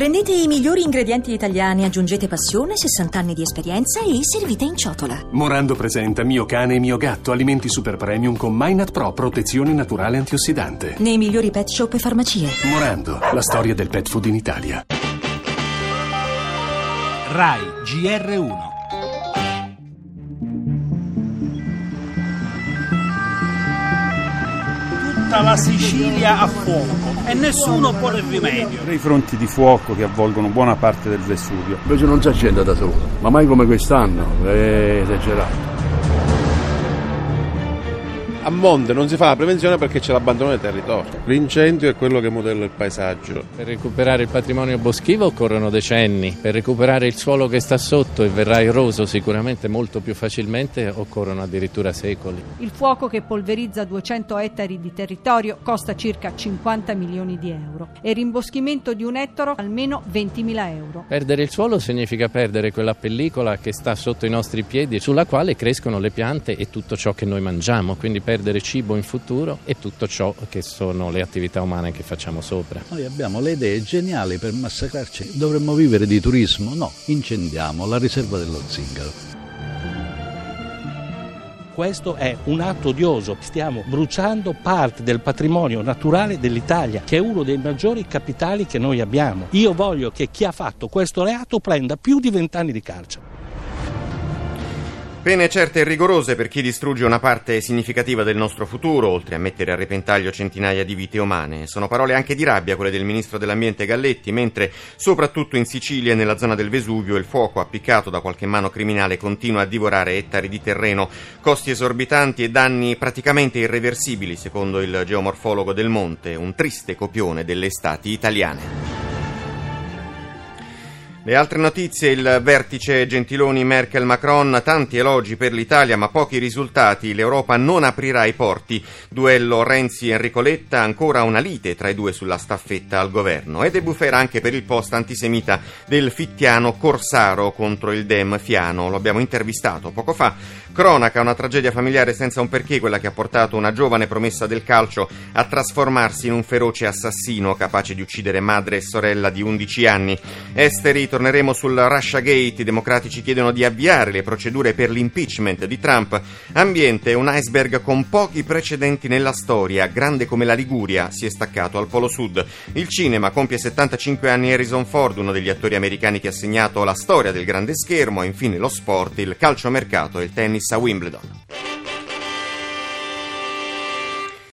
Prendete i migliori ingredienti italiani, aggiungete passione, 60 anni di esperienza e servite in ciotola. Morando presenta Mio cane e mio gatto, alimenti super premium con Minat Pro, protezione naturale antiossidante. Nei migliori pet shop e farmacie. Morando, la storia del pet food in Italia. RAI GR1 Tutta la Sicilia a fuoco e nessuno pone rimedio. Dei fronti di fuoco che avvolgono buona parte del Vesuvio. Invece non si accende da solo, ma mai come quest'anno, è esagerato. A monte non si fa la prevenzione perché c'è l'abbandono del territorio. L'incendio è quello che modella il paesaggio. Per recuperare il patrimonio boschivo occorrono decenni, per recuperare il suolo che sta sotto e verrà eroso sicuramente molto più facilmente occorrono addirittura secoli. Il fuoco che polverizza 200 ettari di territorio costa circa 50 milioni di euro e il rimboschimento di un ettaro almeno 20.000 euro. Perdere il suolo significa perdere quella pellicola che sta sotto i nostri piedi sulla quale crescono le piante e tutto ciò che noi mangiamo, quindi perdere cibo in futuro e tutto ciò che sono le attività umane che facciamo sopra. Noi abbiamo le idee geniali per massacrarci. Dovremmo vivere di turismo? No, incendiamo la riserva dello zingaro. Questo è un atto odioso. Stiamo bruciando parte del patrimonio naturale dell'Italia, che è uno dei maggiori capitali che noi abbiamo. Io voglio che chi ha fatto questo reato prenda più di vent'anni di carcere. Pene certe e rigorose per chi distrugge una parte significativa del nostro futuro, oltre a mettere a repentaglio centinaia di vite umane. Sono parole anche di rabbia quelle del ministro dell'Ambiente Galletti, mentre soprattutto in Sicilia e nella zona del Vesuvio il fuoco appiccato da qualche mano criminale continua a divorare ettari di terreno, costi esorbitanti e danni praticamente irreversibili, secondo il geomorfologo del monte, un triste copione delle estati italiane. Le altre notizie, il vertice Gentiloni-Merkel-Macron, tanti elogi per l'Italia ma pochi risultati, l'Europa non aprirà i porti, duello Renzi-Enrico Letta, ancora una lite tra i due sulla staffetta al governo. Ed è bufera anche per il post antisemita del fittiano Corsaro contro il Dem Fiano, lo abbiamo intervistato poco fa, cronaca, una tragedia familiare senza un perché, quella che ha portato una giovane promessa del calcio a trasformarsi in un feroce assassino capace di uccidere madre e sorella di 11 anni. Esteri torneremo sul Russiagate, i democratici chiedono di avviare le procedure per l'impeachment di Trump. Ambiente, un iceberg con pochi precedenti nella storia, grande come la Liguria, si è staccato al Polo Sud. Il cinema compie 75 anni Harrison Ford, uno degli attori americani che ha segnato la storia del grande schermo, e infine lo sport, il calciomercato e il tennis a Wimbledon.